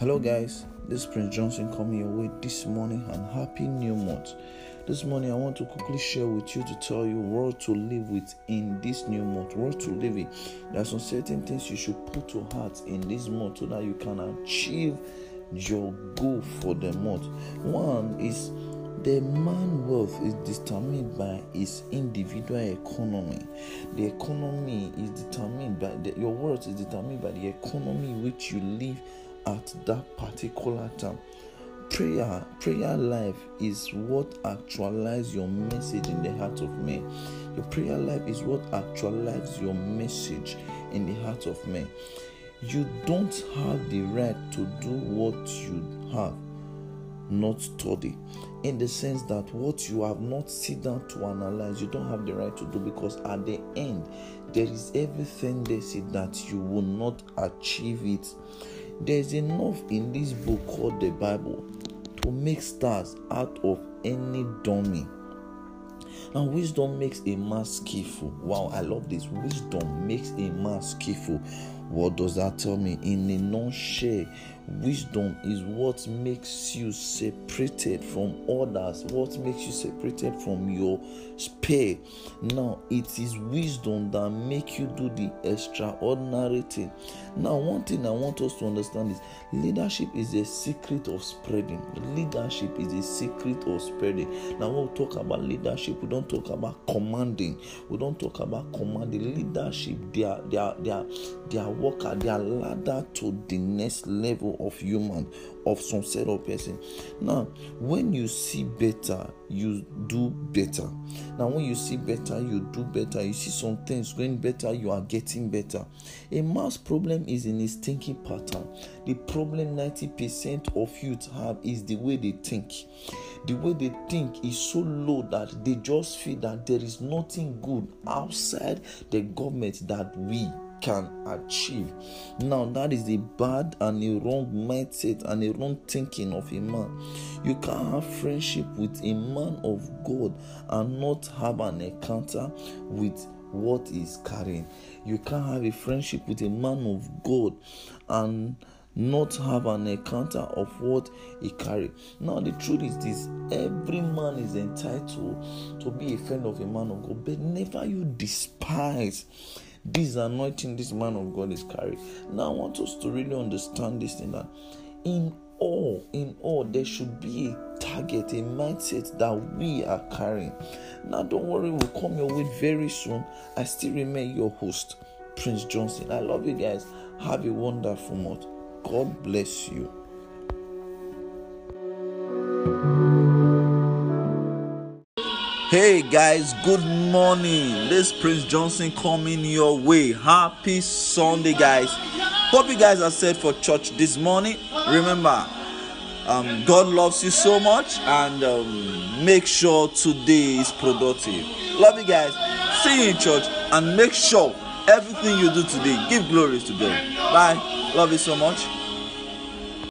Hello, guys. This is Prince Johnson coming your way this morning and happy new month. This morning, I want to quickly share with you to tell you what to live with in this new month. What to live in. There are some certain things you should put to heart in this month so that you can achieve your goal for the month. One is the man wealth is determined by his individual economy. The economy is determined by the, your wealth is determined by the economy which you live at that particular time. Prayer, prayer life is what actualizes your message in the heart of men. Your prayer life is what actualizes your message in the heart of men. You don't have the right to do what you have not study in the sense that what you have not sit down to analyze you don't have the right to do because at the end there is everything they say that you will not achieve it there's enough in this book called the bible to make stars out of any dummy now, wisdom makes a man skillful. Wow, I love this. Wisdom makes a man skillful. What does that tell me? In a nutshell, wisdom is what makes you separated from others, what makes you separated from your spare. Now, it is wisdom that make you do the extraordinary thing. Now, one thing I want us to understand is leadership is a secret of spreading. Leadership is a secret of spreading. Now, when we talk about leadership, we don't talk about commanding. We don't talk about commanding. Leadership, they are, they are, they are, they are worker, their ladder to the next level of human, of some set of person. Now, when you see better, you do better. Now, when you see better, you do better. You see some things going better, you are getting better. A man's problem is in his thinking pattern. The problem 90% of youth have is the way they think. The way they think is so low that they just feel that there is nothing good outside the government that we can achieve. Now, that is a bad and a wrong mindset and a wrong thinking of a man. You can't have friendship with a man of God and not have an encounter with what is carrying. You can't have a friendship with a man of God and not have an encounter of what he carry. Now the truth is this: every man is entitled to be a friend of a man of God, but never you despise this anointing this man of God is carrying. Now, I want us to really understand this thing that in all, in all, there should be a target, a mindset that we are carrying. Now, don't worry, we'll come your way very soon. I still remain your host, Prince Johnson. I love you guys. Have a wonderful month. God bless you. Hey guys, good morning. This Prince Johnson coming your way. Happy Sunday, guys. Hope you guys are set for church this morning. Remember, um, God loves you so much, and um, make sure today is productive. Love you guys. See you in church, and make sure everything you do today give glory to God. Bye. Love you so much.